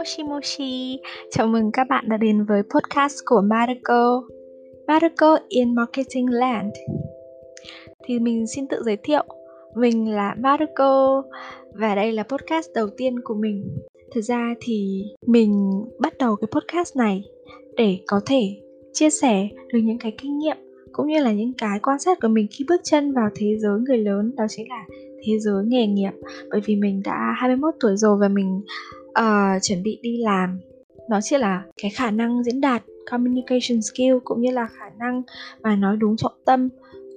Moshi Moshi, chào mừng các bạn đã đến với podcast của Marco, Marco in Marketing Land. Thì mình xin tự giới thiệu, mình là Marco và đây là podcast đầu tiên của mình. Thực ra thì mình bắt đầu cái podcast này để có thể chia sẻ được những cái kinh nghiệm cũng như là những cái quan sát của mình khi bước chân vào thế giới người lớn đó chính là thế giới nghề nghiệp. Bởi vì mình đã 21 tuổi rồi và mình uh, chuẩn bị đi làm. Nó chỉ là cái khả năng diễn đạt communication skill cũng như là khả năng mà nói đúng trọng tâm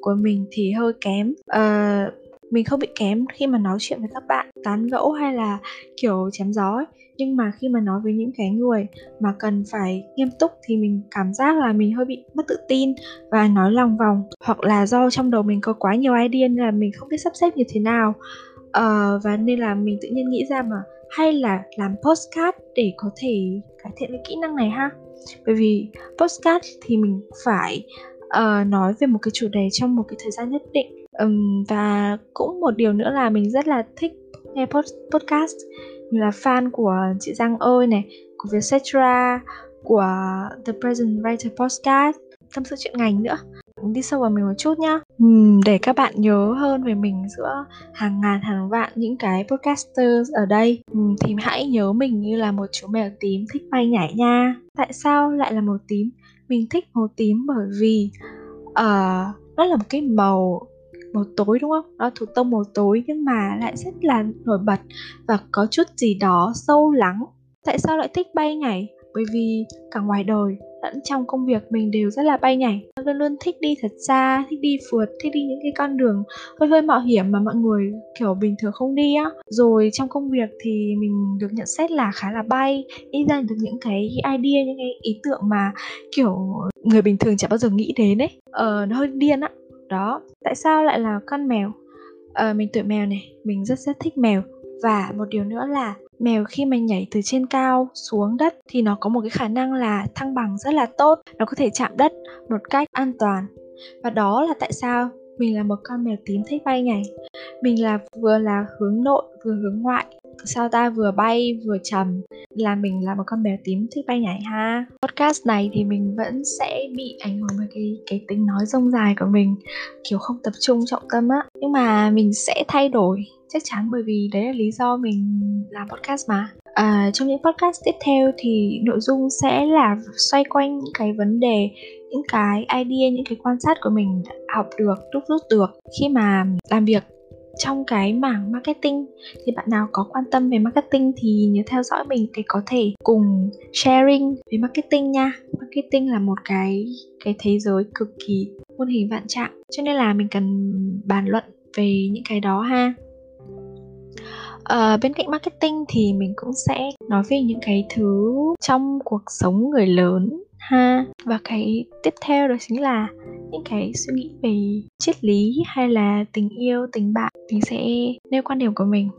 của mình thì hơi kém. Uh, mình không bị kém khi mà nói chuyện với các bạn tán gẫu hay là kiểu chém gió ấy. nhưng mà khi mà nói với những cái người mà cần phải nghiêm túc thì mình cảm giác là mình hơi bị mất tự tin và nói lòng vòng. Hoặc là do trong đầu mình có quá nhiều idea nên là mình không biết sắp xếp như thế nào uh, và nên là mình tự nhiên nghĩ ra mà hay là làm postcard để có thể cải thiện cái kỹ năng này ha? Bởi vì postcard thì mình phải uh, nói về một cái chủ đề trong một cái thời gian nhất định. Um, và cũng một điều nữa là mình rất là thích nghe pod- podcast. Mình là fan của chị Giang ơi này của Vietcetera của The Present Writer Podcast. Tâm sự chuyện ngành nữa đi sâu vào mình một chút nhá uhm, để các bạn nhớ hơn về mình giữa hàng ngàn hàng vạn những cái podcasters ở đây uhm, thì hãy nhớ mình như là một chú mèo tím thích bay nhảy nha tại sao lại là màu tím mình thích màu tím bởi vì uh, nó là một cái màu màu tối đúng không? Nó thuộc tông màu tối nhưng mà lại rất là nổi bật và có chút gì đó sâu lắng. Tại sao lại thích bay nhảy? Bởi vì cả ngoài đời lẫn trong công việc mình đều rất là bay nhảy. Luôn luôn thích đi thật xa, thích đi phượt, thích đi những cái con đường hơi hơi mạo hiểm mà mọi người, kiểu, bình thường không đi á. Rồi trong công việc thì mình được nhận xét là khá là bay đi ra được những cái idea, những cái ý tưởng mà, kiểu, người bình thường chả bao giờ nghĩ đến ấy. Ờ nó hơi điên á. Đó, tại sao lại là con mèo? Ờ mình tuổi mèo này, mình rất rất thích mèo. Và một điều nữa là mèo khi mà nhảy từ trên cao xuống đất thì nó có một cái khả năng là thăng bằng rất là tốt. Nó có thể chạm đất một cách an toàn. Và đó là tại sao mình là một con mèo tím thích bay nhảy. Mình là vừa là hướng nội, vừa hướng ngoại sao ta vừa bay vừa trầm là mình là một con mèo tím thích bay nhảy ha. Podcast này thì mình vẫn sẽ bị ảnh hưởng bởi cái cái tính nói rông dài của mình kiểu không tập trung trọng tâm á. Nhưng mà mình sẽ thay đổi chắc chắn bởi vì đấy là lý do mình làm podcast mà. À, trong những podcast tiếp theo thì nội dung sẽ là xoay quanh những cái vấn đề những cái idea những cái quan sát của mình học được đúc rút được khi mà làm việc trong cái mảng marketing thì bạn nào có quan tâm về marketing thì nhớ theo dõi mình để có thể cùng sharing về marketing nha. Marketing là một cái cái thế giới cực kỳ muôn hình vạn trạng cho nên là mình cần bàn luận về những cái đó ha. Uh, bên cạnh marketing thì mình cũng sẽ nói về những cái thứ trong cuộc sống người lớn ha. Và cái tiếp theo đó chính là những cái suy nghĩ về triết lý hay là tình yêu, tình bạn mình sẽ nêu quan điểm của mình.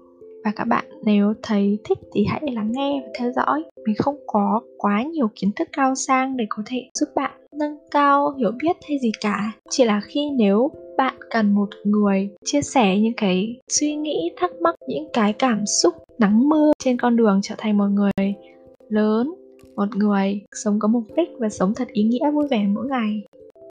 Và các bạn nếu thấy thích thì hãy lắng nghe và theo dõi. Mình không có quá nhiều kiến thức cao sang để có thể giúp bạn nâng cao hiểu biết hay gì cả. Chỉ là khi nếu bạn cần một người chia sẻ những cái suy nghĩ, thắc mắc, những cái cảm xúc nắng mưa trên con đường trở thành một người lớn, một người sống có mục đích và sống thật ý nghĩa vui vẻ mỗi ngày.